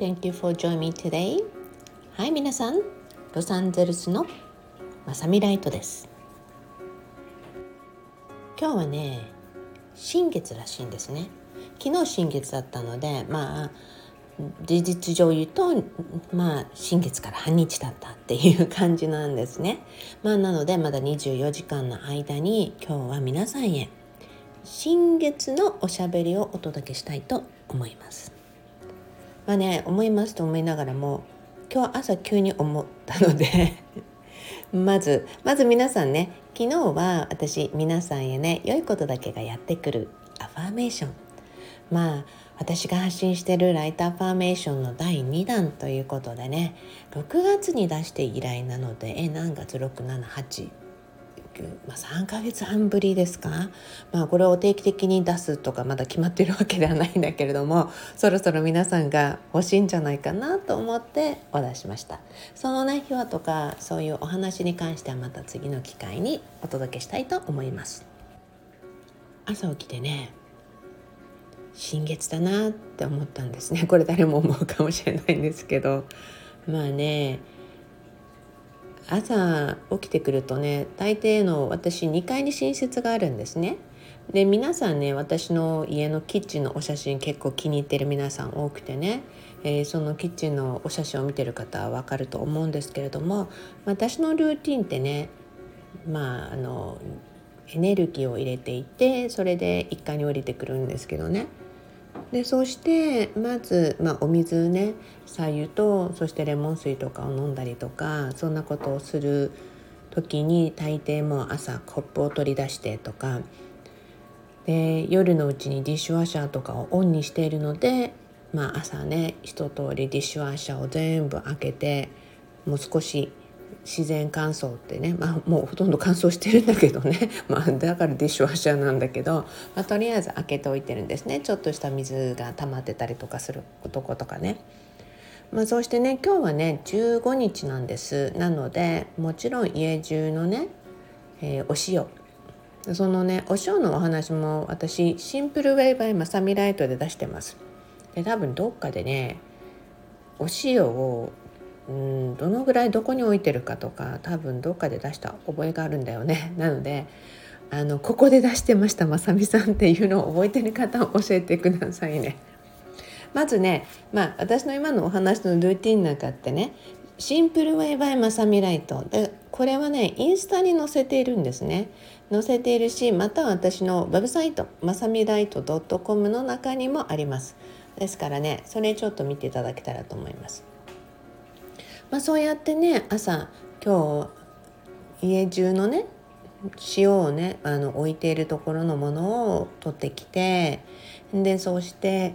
Thank you for joining me today. はい、皆さん、ロサンゼルスのまさみライトです。今日はね、新月らしいんですね。昨日新月だったので、まあ事実上言うとまあ新月から半日経ったっていう感じなんですね。まあなのでまだ24時間の間に今日は皆さんへ新月のおしゃべりをお届けしたいと思います。まあね思いますと思いながらも今日朝急に思ったので まずまず皆さんね昨日は私皆さんへね良いことだけがやってくるアファーメーションまあ私が発信してるライトアファーメーションの第2弾ということでね6月に出して以来なのでえ何月？678まあ、3ヶ月半ぶりですか、まあ、これを定期的に出すとかまだ決まってるわけではないんだけれどもそろそろ皆さんが欲しいんじゃないかなと思ってお出しました。そのね秘話とかそういうお話に関してはまた次の機会にお届けしたいと思います。朝起きてね新月だなって思ったんですね。これ誰も思うかもしれないんですけど。まあね朝起きてくるとね大抵の私2階に寝室があるんですね。で皆さんね私の家のキッチンのお写真結構気に入ってる皆さん多くてね、えー、そのキッチンのお写真を見てる方は分かると思うんですけれども私のルーティンってねまああのエネルギーを入れていてそれで1階に降りてくるんですけどねでそしてまず、まあ、お水ね白湯とそしてレモン水とかを飲んだりとかそんなことをする時に大抵もう朝コップを取り出してとかで夜のうちにディッシュワッシャーとかをオンにしているので、まあ、朝ね一通りディッシュワッシャーを全部開けてもう少し自然乾燥ってね、まあ、もうほとんど乾燥してるんだけどね、まあ、だからディッシュワッシャーなんだけど、まあ、とりあえず開けておいてるんですね。ちょっとした水が溜まってたりとかするとことかね。まあ、そしてね今日はね15日なんです。なのでもちろん家中のね、えー、お塩。そのねお塩のお話も私シンプルウェイバイマサミライトで出してます。で多分どっかでねお塩をうんどのぐらいどこに置いてるかとか多分どっかで出した覚えがあるんだよね。なのであのここで出してましたまさみさんっていうのを覚えてる方を教えてくださいね。まずね、まあ、私の今のお話のルーティンの中ってねシンプルウェイバイまさみライト。でこれはねインスタに載せているんですね。載せているしまたは私のウェブサイトまさみライト .com の中にもあります。ですからねそれちょっと見ていただけたらと思います。まあ、そうやってね朝今日家中のね塩をねあの置いているところのものを取ってきてでそうして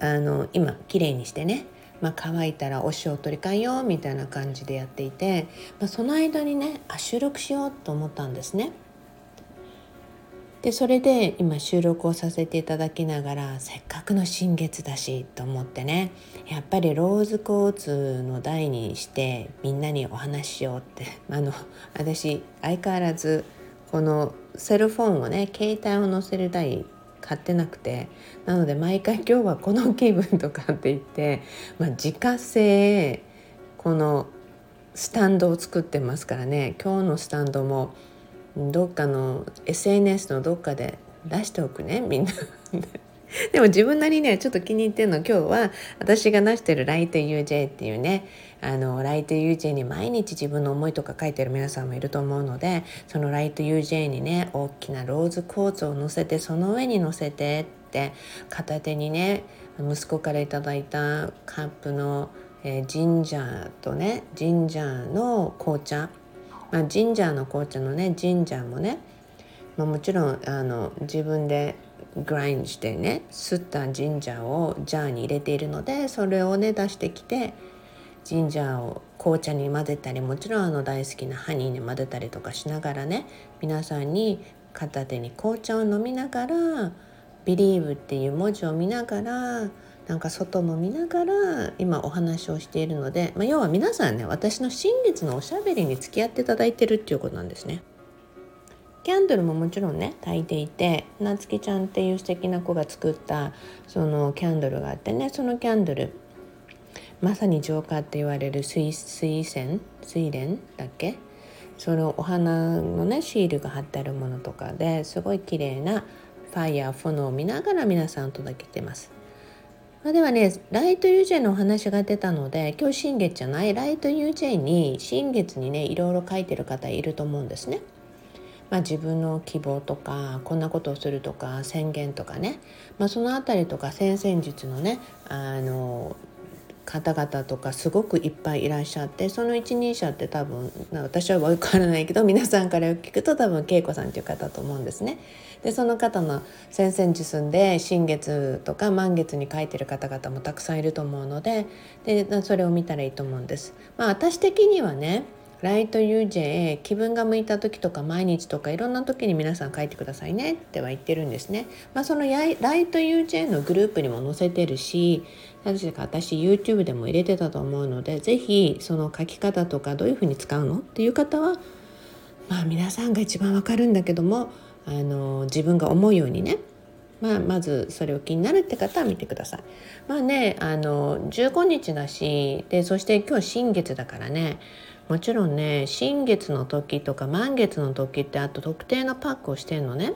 あの今きれいにしてね、まあ、乾いたらお塩取り替えようみたいな感じでやっていて、まあ、その間にねあ収録しようと思ったんですね。でそれで今収録をさせていただきながらせっかくの新月だしと思ってね。やっぱりローズ交通の題にしてみんなにお話ししようって。あの私相変わらずこのセルフォンをね携帯を載せる台買ってなくて。なので毎回今日はこの気分とかって言って、まあ、自家製このスタンドを作ってますからね。今日のスタンドもどっかの SNS のどっかで出しておくねみんな。でも自分なりねちょっと気に入ってるの。今日は私が出してる「ライト UJ」っていうねあのライト UJ に毎日自分の思いとか書いてる皆さんもいると思うのでそのライト UJ にね大きなローズコーツを乗せてその上に乗せてって片手にね息子から頂いたカップの、えー、ジンジャーとねジンジャーの紅茶まあ、ジンジャーの紅茶のねジンジャーもね、まあ、もちろんあの自分でグラインしてね吸ったジンジャーをジャーに入れているのでそれをね出してきてジンジャーを紅茶に混ぜたりもちろんあの大好きなハニーに混ぜたりとかしながらね皆さんに片手に紅茶を飲みながら「Believe」っていう文字を見ながらなんか外も見ながら今お話をしているので、まあ、要は皆さんね私の真実のおしゃべりに付き合っていただいてるっていうことなんですね。キャンドルももちろんね炊いていてなつきちゃんっていう素敵な子が作ったそのキャンドルがあってねそのキャンドルまさに浄化って言われる水水仙水蓮だっけ？そのお花のねシールが貼ってあるものとかですごい綺麗なファイヤー炎を見ながら皆さん届けてます。まあ、ではねライト UJ のお話が出たので今日新月じゃないライト UJ に新月にねいろいろ書いてる方いると思うんですね。まあ、自分の希望とかこんなことをするとか宣言とかね、まあ、その辺りとか先々術のねあの方々とかすごくいっぱいいらっしゃってその一人者って多分私は分からないけど皆さんから聞くと多分恵子さんという方と思うんですね。でその方の先々術で新月とか満月に書いてる方々もたくさんいると思うのででそれを見たらいいと思うんです。まあ、私的にはねライト UJ 気分が向いた時とか毎日とかいろんな時に皆さん書いてくださいねっては言ってるんですね。まあ、そのライト UJ のグループにも載せてるし確か私 YouTube でも入れてたと思うので是非その書き方とかどういうふうに使うのっていう方はまあ皆さんが一番わかるんだけどもあの自分が思うようにね。まあ、まずそれを気になるって方は見てください。まあねあの15日だしでそして今日は新月だからね。もちろんね新月の時とか満月の時ってあと特定のパックをしてんのね。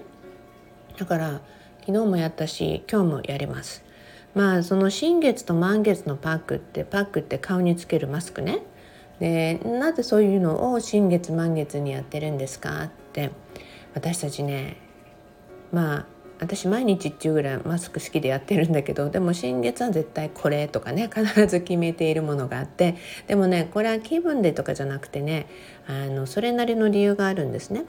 だから昨日もやったし今日もやります。まあその新月と満月のパックってパックって顔につけるマスクね。でなぜそういうのを新月満月にやってるんですかって私たちねまあ私毎日っていうぐらいマスク好きでやってるんだけどでも新月は絶対これとかね必ず決めているものがあってでもねこれは気分でとかじゃなくてねあのそれなりの理由があるんですね。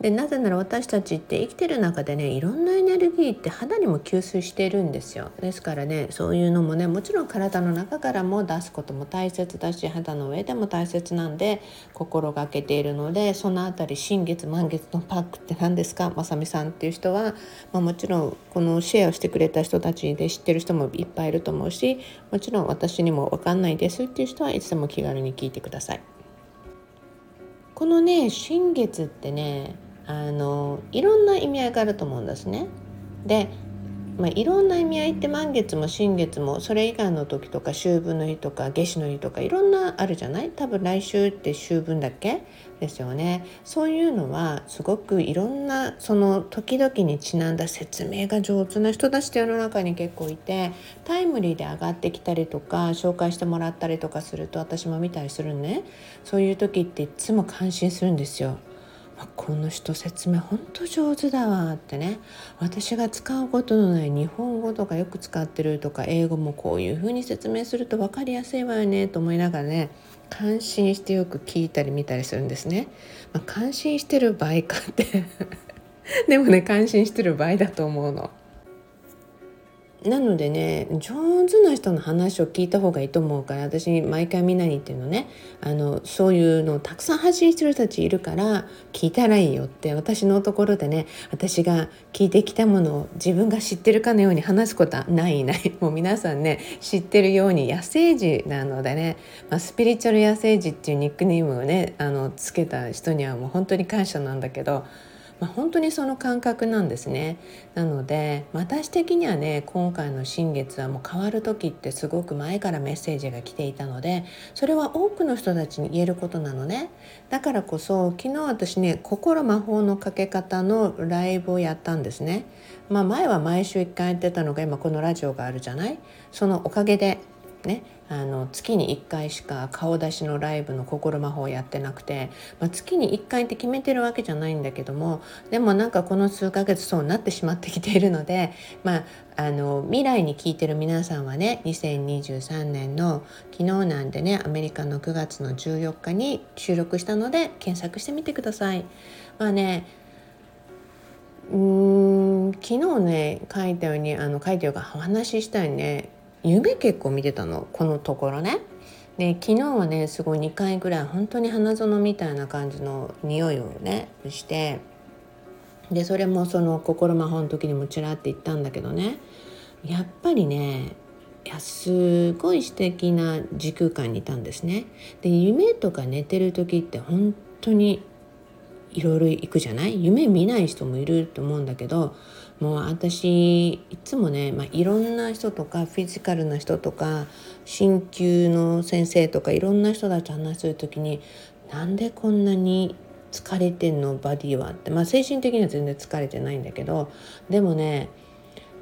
でなぜなら私たちって生きてる中でねいろんなエネルギーって肌にも吸収してるんですよですからねそういうのもねもちろん体の中からも出すことも大切だし肌の上でも大切なんで心がけているのでその辺り新月満月のパックって何ですか？まさみさんっていう人は、まあ、もちろんこのシェアをしてくれた人たちで知ってる人もいっぱいいると思うしもちろん私にも分かんないですっていう人はいつでも気軽に聞いてください。このね新月ってねあのいろんな意味合いがあると思うんですね。で、まあ、いろんな意味合いって満月も新月もそれ以外の時とか秋分の日とか夏至の日とかいろんなあるじゃない？多分来週って秋分だっけ？ですよねそういうのはすごくいろんなその時々にちなんだ説明が上手な人たちって世の中に結構いてタイムリーで上がってきたりとか紹介してもらったりとかすると私も見たりするねそういう時っていつも感心するんですよ。この人説明ほんと上手だわってね私が使うことのない日本語とかよく使ってるとか英語もこういうふうに説明すると分かりやすいわよねと思いながらね感心してよく聞いたり見たりするんですね。まあ、感心してる場合かって でもね感心してる場合だと思うの。なのでね上手な人の話を聞いた方がいいと思うから私毎回みんなにってるのね。あのそういうのをたくさん発信してる人たちいるから聞いたらいいよって私のところでね私が聞いてきたものを自分が知ってるかのように話すことはないない。もう皆さんね知ってるように野生児なのでね、まあ、スピリチュアル野生児っていうニックネームをねあのつけた人にはもう本当に感謝なんだけどまあ、本当にその感覚なんですね。なので私的にはね今回の新月はもう変わる時ってすごく前からメッセージが来ていたのでそれは多くの人たちに言えることなのね。だからこそ昨日私ね心魔法のかけ方のライブをやったんですね。まあ前は毎週1回やってたのが今このラジオがあるじゃない？そのおかげでねあの月に1回しか顔出しのライブの心魔法をやってなくて、まあ、月に1回って決めてるわけじゃないんだけどもでもなんかこの数ヶ月そうなってしまってきているので、まあ、あの未来に聞いてる皆さんはね2023年の昨日なんでねアメリカの9月の14日に収録したので検索してみてください。まあねうーん昨日ね書いたようにあの書いたようにお話ししたよね夢結構見てたのこのところね。で昨日はねすごい2回ぐらい本当に花園みたいな感じの匂いをねしてでそれもその心魔法の時にもちらって言ったんだけどねやっぱりねいやすごい素敵な時空間にいたんですね。で夢とか寝てる時って本当にいろいろ行くじゃない？夢見ない人もいると思うんだけどもう私いつもね、まあ、いろんな人とかフィジカルな人とか鍼灸の先生とかいろんな人たち話する時になんでこんなに疲れてんのバディはって、まあ、精神的には全然疲れてないんだけどでもね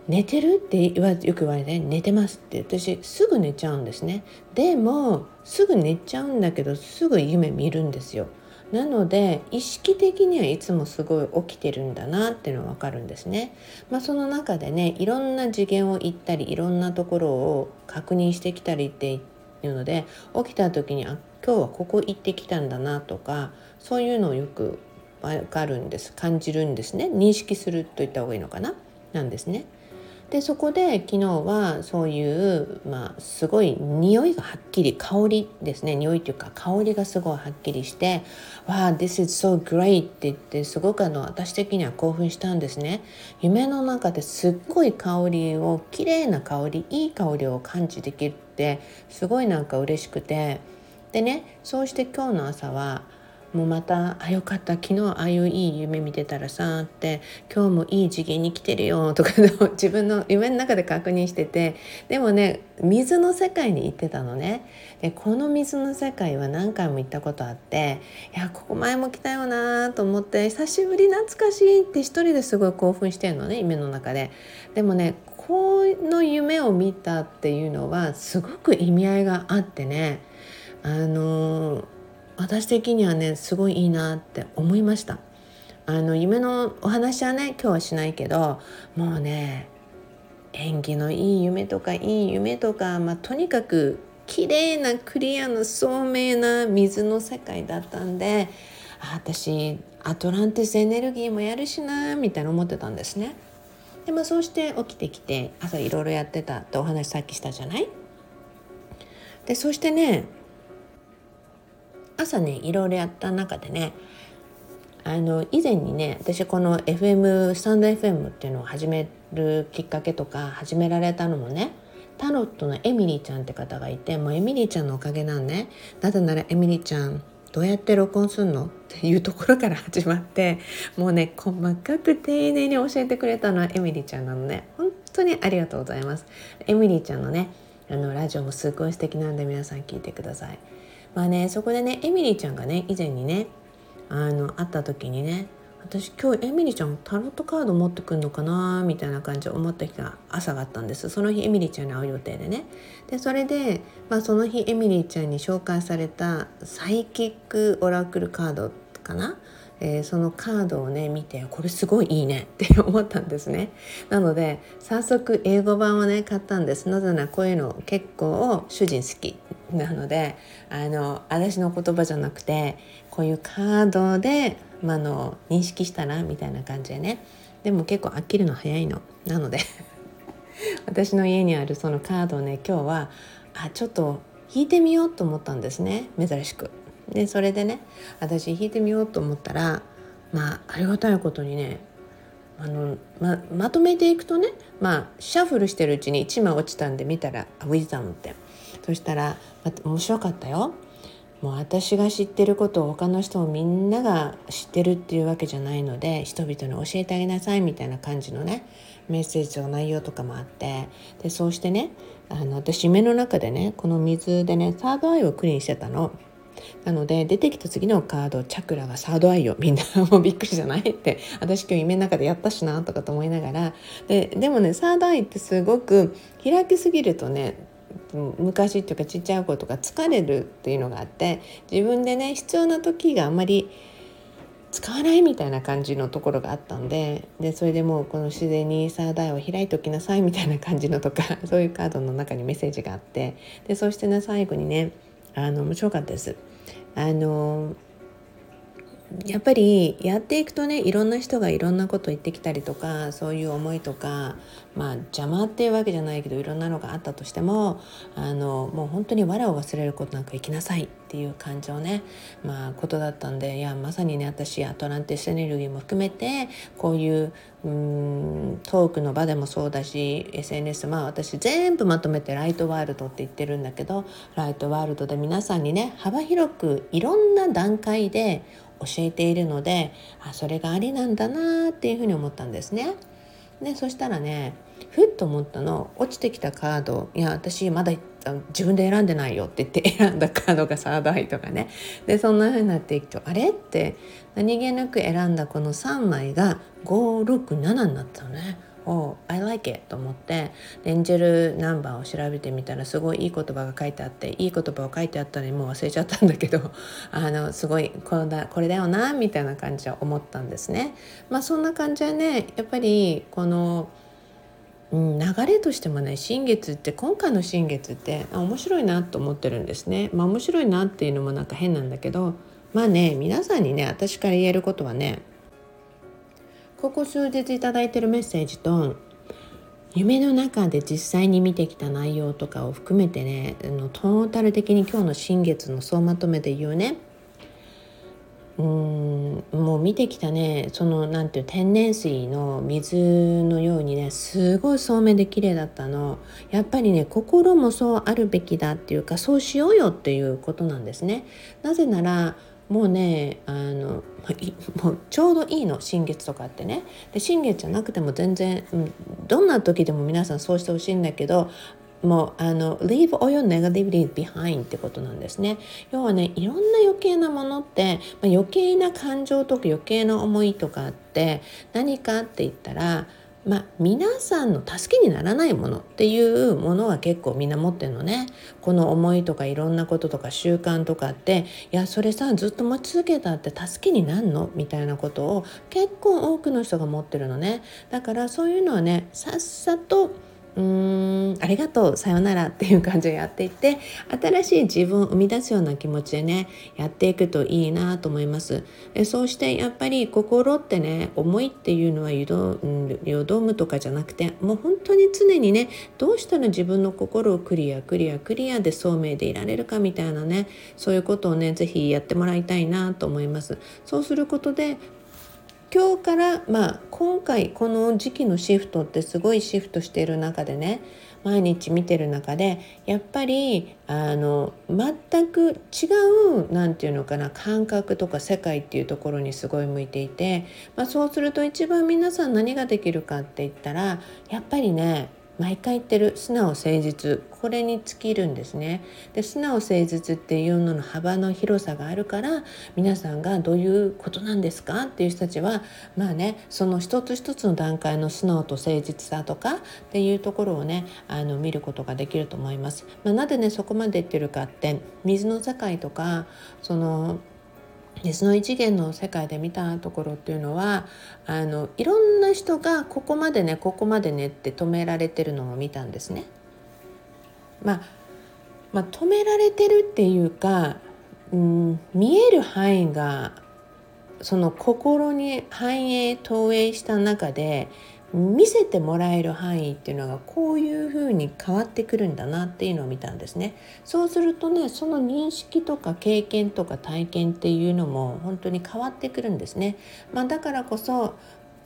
寝てるってよく言われて寝てますって。私すぐ寝ちゃうんですね。でもすぐ寝ちゃうんだけどすぐ夢見るんですよ。なので意識的にはいつもすごい起きてるんだなっていうのは分かるんですね。まあ、その中でねいろんな次元を行ったりいろんなところを確認してきたりっていうので起きた時にあ今日はここ行ってきたんだなとかそういうのをよく分かるんです感じるんですね認識するといった方がいいのかな？なんですね。でそこで昨日はそういう、まあ、すごい匂いがはっきり香りですね。匂いというか香りがすごいはっきりして「わあ This is so great」って言ってすごくあの私的には興奮したんですね。夢の中ですっごい香りを綺麗な香りいい香りを感知できるってすごいなんか嬉しくて。でねそうして今日の朝はもうまた「あよかった。昨日ああいういい夢見てたらさ」って「今日もいい次元に来てるよ」とか 自分の夢の中で確認してて。でもね水の世界に行ってたのね。でこの水の世界は何回も行ったことあっていやここ前も来たよなと思って久しぶり懐かしいって一人ですごい興奮してるのね夢の中で。でもねこの夢を見たっていうのはすごく意味合いがあってね。あのー私的にはねすごいいいなって思いましたあの夢のお話はね今日はしないけどもうね縁起のいい夢とかいい夢とか、まあ、とにかく綺麗なクリアな聡明な水の世界だったんで私アトランティスエネルギーもやるしなみたいな思ってたんですね。でまあそうして起きてきて朝いろいろやってたってお話さっきしたじゃない？でそしてね朝ねいろいろやった中でねあの以前にね私この FM スタンド FM っていうのを始めるきっかけとか始められたのもねタロットのエミリーちゃんって方がいてもうエミリーちゃんのおかげなんね。なぜならエミリーちゃんどうやって録音するの？っていうところから 始まってもうね細かく丁寧に教えてくれたのはエミリーちゃんなのね。本当にありがとうございます。エミリーちゃんのねあのラジオもすごい素敵なんで皆さん聞いてください。まあねそこでねエミリーちゃんがね以前にねあの会った時にね私今日エミリーちゃんタロットカード持ってくんのかなみたいな感じで思った日が朝があったんです。その日エミリーちゃんに会う予定でね。でそれで、まあ、その日エミリーちゃんに紹介されたサイキックオラクルカードかなえー、そのカードをね見てこれすごいいいねって 思ったんですね。なので早速英語版をね買ったんです。なぜならこういうの結構主人好き。なのであの私の言葉じゃなくてこういうカードで、まあの認識したらみたいな感じでね。でも結構飽きるの早いの。なので 私の家にあるそのカードをね今日はあちょっと引いてみようと思ったんですね。珍しく。でそれでね私引いてみようと思ったらまあありがたいことにねあのままとめていくとねまあシャッフルしてるうちに1枚落ちたんで見たら「ウィズダム」ってそしたら、ま、面白かったよ。もう私が知ってることを他の人もみんなが知ってるっていうわけじゃないので人々に教えてあげなさいみたいな感じのねメッセージの内容とかもあってでそうしてねあの私夢の中でねこの水でねサードアイをクリーンしてたの。なので出てきた次のカードチャクラがサードアイよ。みんなもうびっくりじゃない？って 私今日夢の中でやったしなとかと思いながら。ででもねサードアイってすごく開きすぎるとね昔っていうかちっちゃい子とか疲れるっていうのがあって自分でね必要な時があんまり使わないみたいな感じのところがあったんででそれでもうこの自然にサーダイを開いておきなさいみたいな感じのとか そういうカードの中にメッセージがあってでそしてね最後にねあの面白かったです。あのやっぱりやっていくとねいろんな人がいろんなこと言ってきたりとかそういう思いとかまあ邪魔っていうわけじゃないけどいろんなのがあったとしてもあのもう本当に藁を忘れることなく生きなさいっていう感情ねまあことだったんでいやまさにね私アトランティスエネルギーも含めてこういううんトークの場でもそうだし SNS まあ私全部まとめてライトワールドって言ってるんだけどライトワールドで皆さんにね幅広くいろんな段階で教えているのであそれがありなんだなっていうふうに思ったんですね。でそしたらねふっと思ったの落ちてきたカードいや私まだ自分で選んでないよって言って 選んだカードがサードアイとかねでそんな風になっていくとあれって何気なく選んだこの3枚が567になったのね。お I like it と思ってエンジェルナンバーを調べてみたらすごいいい言葉が書いてあっていい言葉を書いてあったのにもう忘れちゃったんだけど あのすごいこれだこれだよなみたいな感じは思ったんですね。まあそんな感じはねやっぱりこのうん、流れとしてもね新月って今回の新月って面白いなと思ってるんですね。まあ面白いなっていうのもなんか変なんだけどまあね皆さんにね私から言えることはねここ数日いただいてるメッセージと夢の中で実際に見てきた内容とかを含めてねあのトータル的に今日の新月の総まとめで言うね。うんもう見てきたねそのなんていう天然水の水のようにねすごいそうめんで綺麗だったの。やっぱりね心もそうあるべきだっていうかそうしようよっていうことなんですね。なぜならもうねあのもうちょうどいいの新月とかってね。で新月じゃなくても全然、どんな時でも皆さんそうしてほしいんだけどもうあの leave all your negativity behind ってことなんですね。要はねいろんな余計なものって、まあ、余計な感情とか余計な思いとかって何かって言ったらまあ、皆さんの助けにならないものっていうものは結構みんな持ってるのね。この思いとかいろんなこととか習慣とかっていやそれさずっと持ち続けたって助けになんの？みたいなことを結構多くの人が持ってるのね。だからそういうのはねさっさとうーんありがとう。さよならっていう感じでやっていって新しい自分を生み出すような気持ちでねやっていくといいなと思います。でそうしてやっぱり心ってね思いっていうのはよどむとかじゃなくてもう本当に常にねどうしたら自分の心をクリアクリアクリアで聡明でいられるかみたいなねそういうことをね是非やってもらいたいなと思います。そうすることで今日からまあ今回この時期のシフトってすごいシフトしている中でね毎日見てる中でやっぱりあの全く違う何て言うのかな感覚とか世界っていうところにすごい向いていて、まあ、そうすると一番皆さん何ができるかって言ったらやっぱりね毎回言ってる素直誠実これに尽きるんですねで素直誠実っていうのの幅の広さがあるから皆さんがどういうことなんですかっていう人たちはまあねその一つ一つの段階の素直と誠実さとかっていうところをねあの見ることができると思います。まあ、なぜねそこまで言ってるかって水の世界とかそのでその一元の世界で見たところっていうのはあのいろんな人がここまでねここまでねって止められてるのを見たんですね。まあ、まあ、止められてるっていうか、うん、見える範囲がその心に反映投影した中で見せてもらえる範囲っていうのがこういうふうに変わってくるんだなっていうのを見たんですね。そうするとねその認識とか経験とか体験っていうのも本当に変わってくるんですね。まあ、だからこそ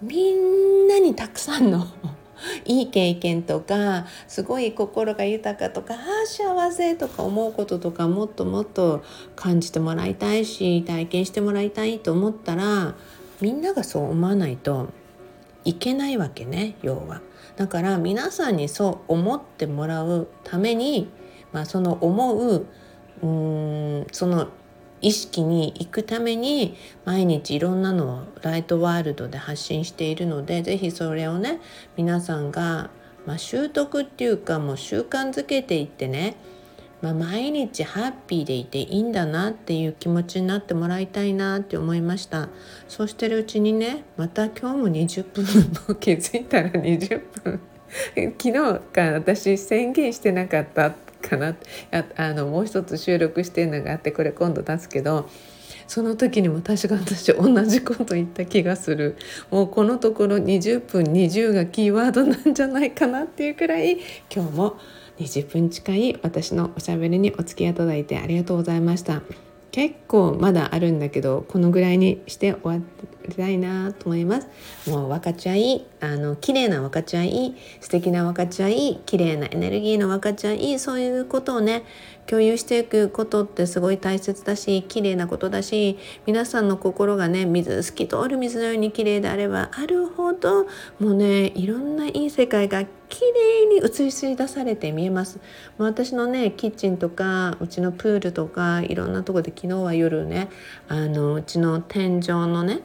みんなにたくさんの いい経験とかすごい心が豊かとかああ幸せとか思うこととかもっともっと感じてもらいたいし体験してもらいたいと思ったらみんながそう思わないといけないわけね要は。だから皆さんにそう思ってもらうために、まあ、その思ううんその意識に行くために毎日いろんなのをライトワールドで発信しているので是非それをね皆さんが、まあ、習得っていうかもう習慣づけていってねまあ、毎日ハッピーでいていいんだなっていう気持ちになってもらいたいなって思いました。そうしてるうちにねまた今日も20分も気づいたら20分。昨日から私宣言してなかったかな。ああのもう一つ収録してるのがあってこれ今度出すけどその時にも確か私同じこと言った気がする。もうこのところ20分20がキーワードなんじゃないかなっていうくらい今日も20分近い私のおしゃべりにお付き合いいただいてありがとうございました。結構まだあるんだけどこのぐらいにして終わりたいなと思いますもう分かち合いあの綺麗な分かち合い素敵な分かち合い綺麗なエネルギーの分かち合いそういうことをね共有していくことってすごい大切だし綺麗なことだし皆さんの心がね水透き通る水のように綺麗であればあるほどもうねいろんないい世界が綺麗に映し出されて見えます。もう私のねキッチンとかうちのプールとかいろんなとこで昨日は夜ねあのうちの天井のね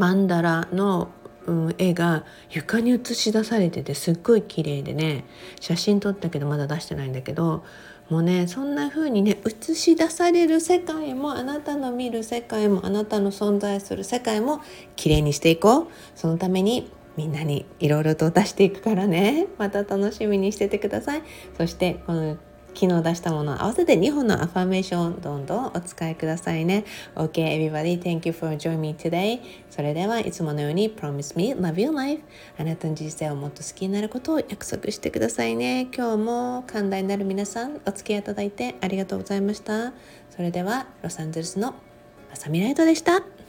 マンダラのうん、絵が床に映し出されててすっごい綺麗でね写真撮ったけどまだ出してないんだけどもうねそんな風にね映し出される世界もあなたの見る世界もあなたの存在する世界も綺麗にしていこう。そのためにみんなにいろいろと出していくからね。また楽しみにしててください。そしてこの昨日出したもの合わせて2本のアファメーションどんどんお使いくださいね。OK everybody thank you for joining me today. それではいつものように Promise me love your life. あなたの人生をもっと好きになることを約束してくださいね。今日も寛大になる皆さんお付き合いいただいてありがとうございました。それではロサンゼルスのあさみライトでした。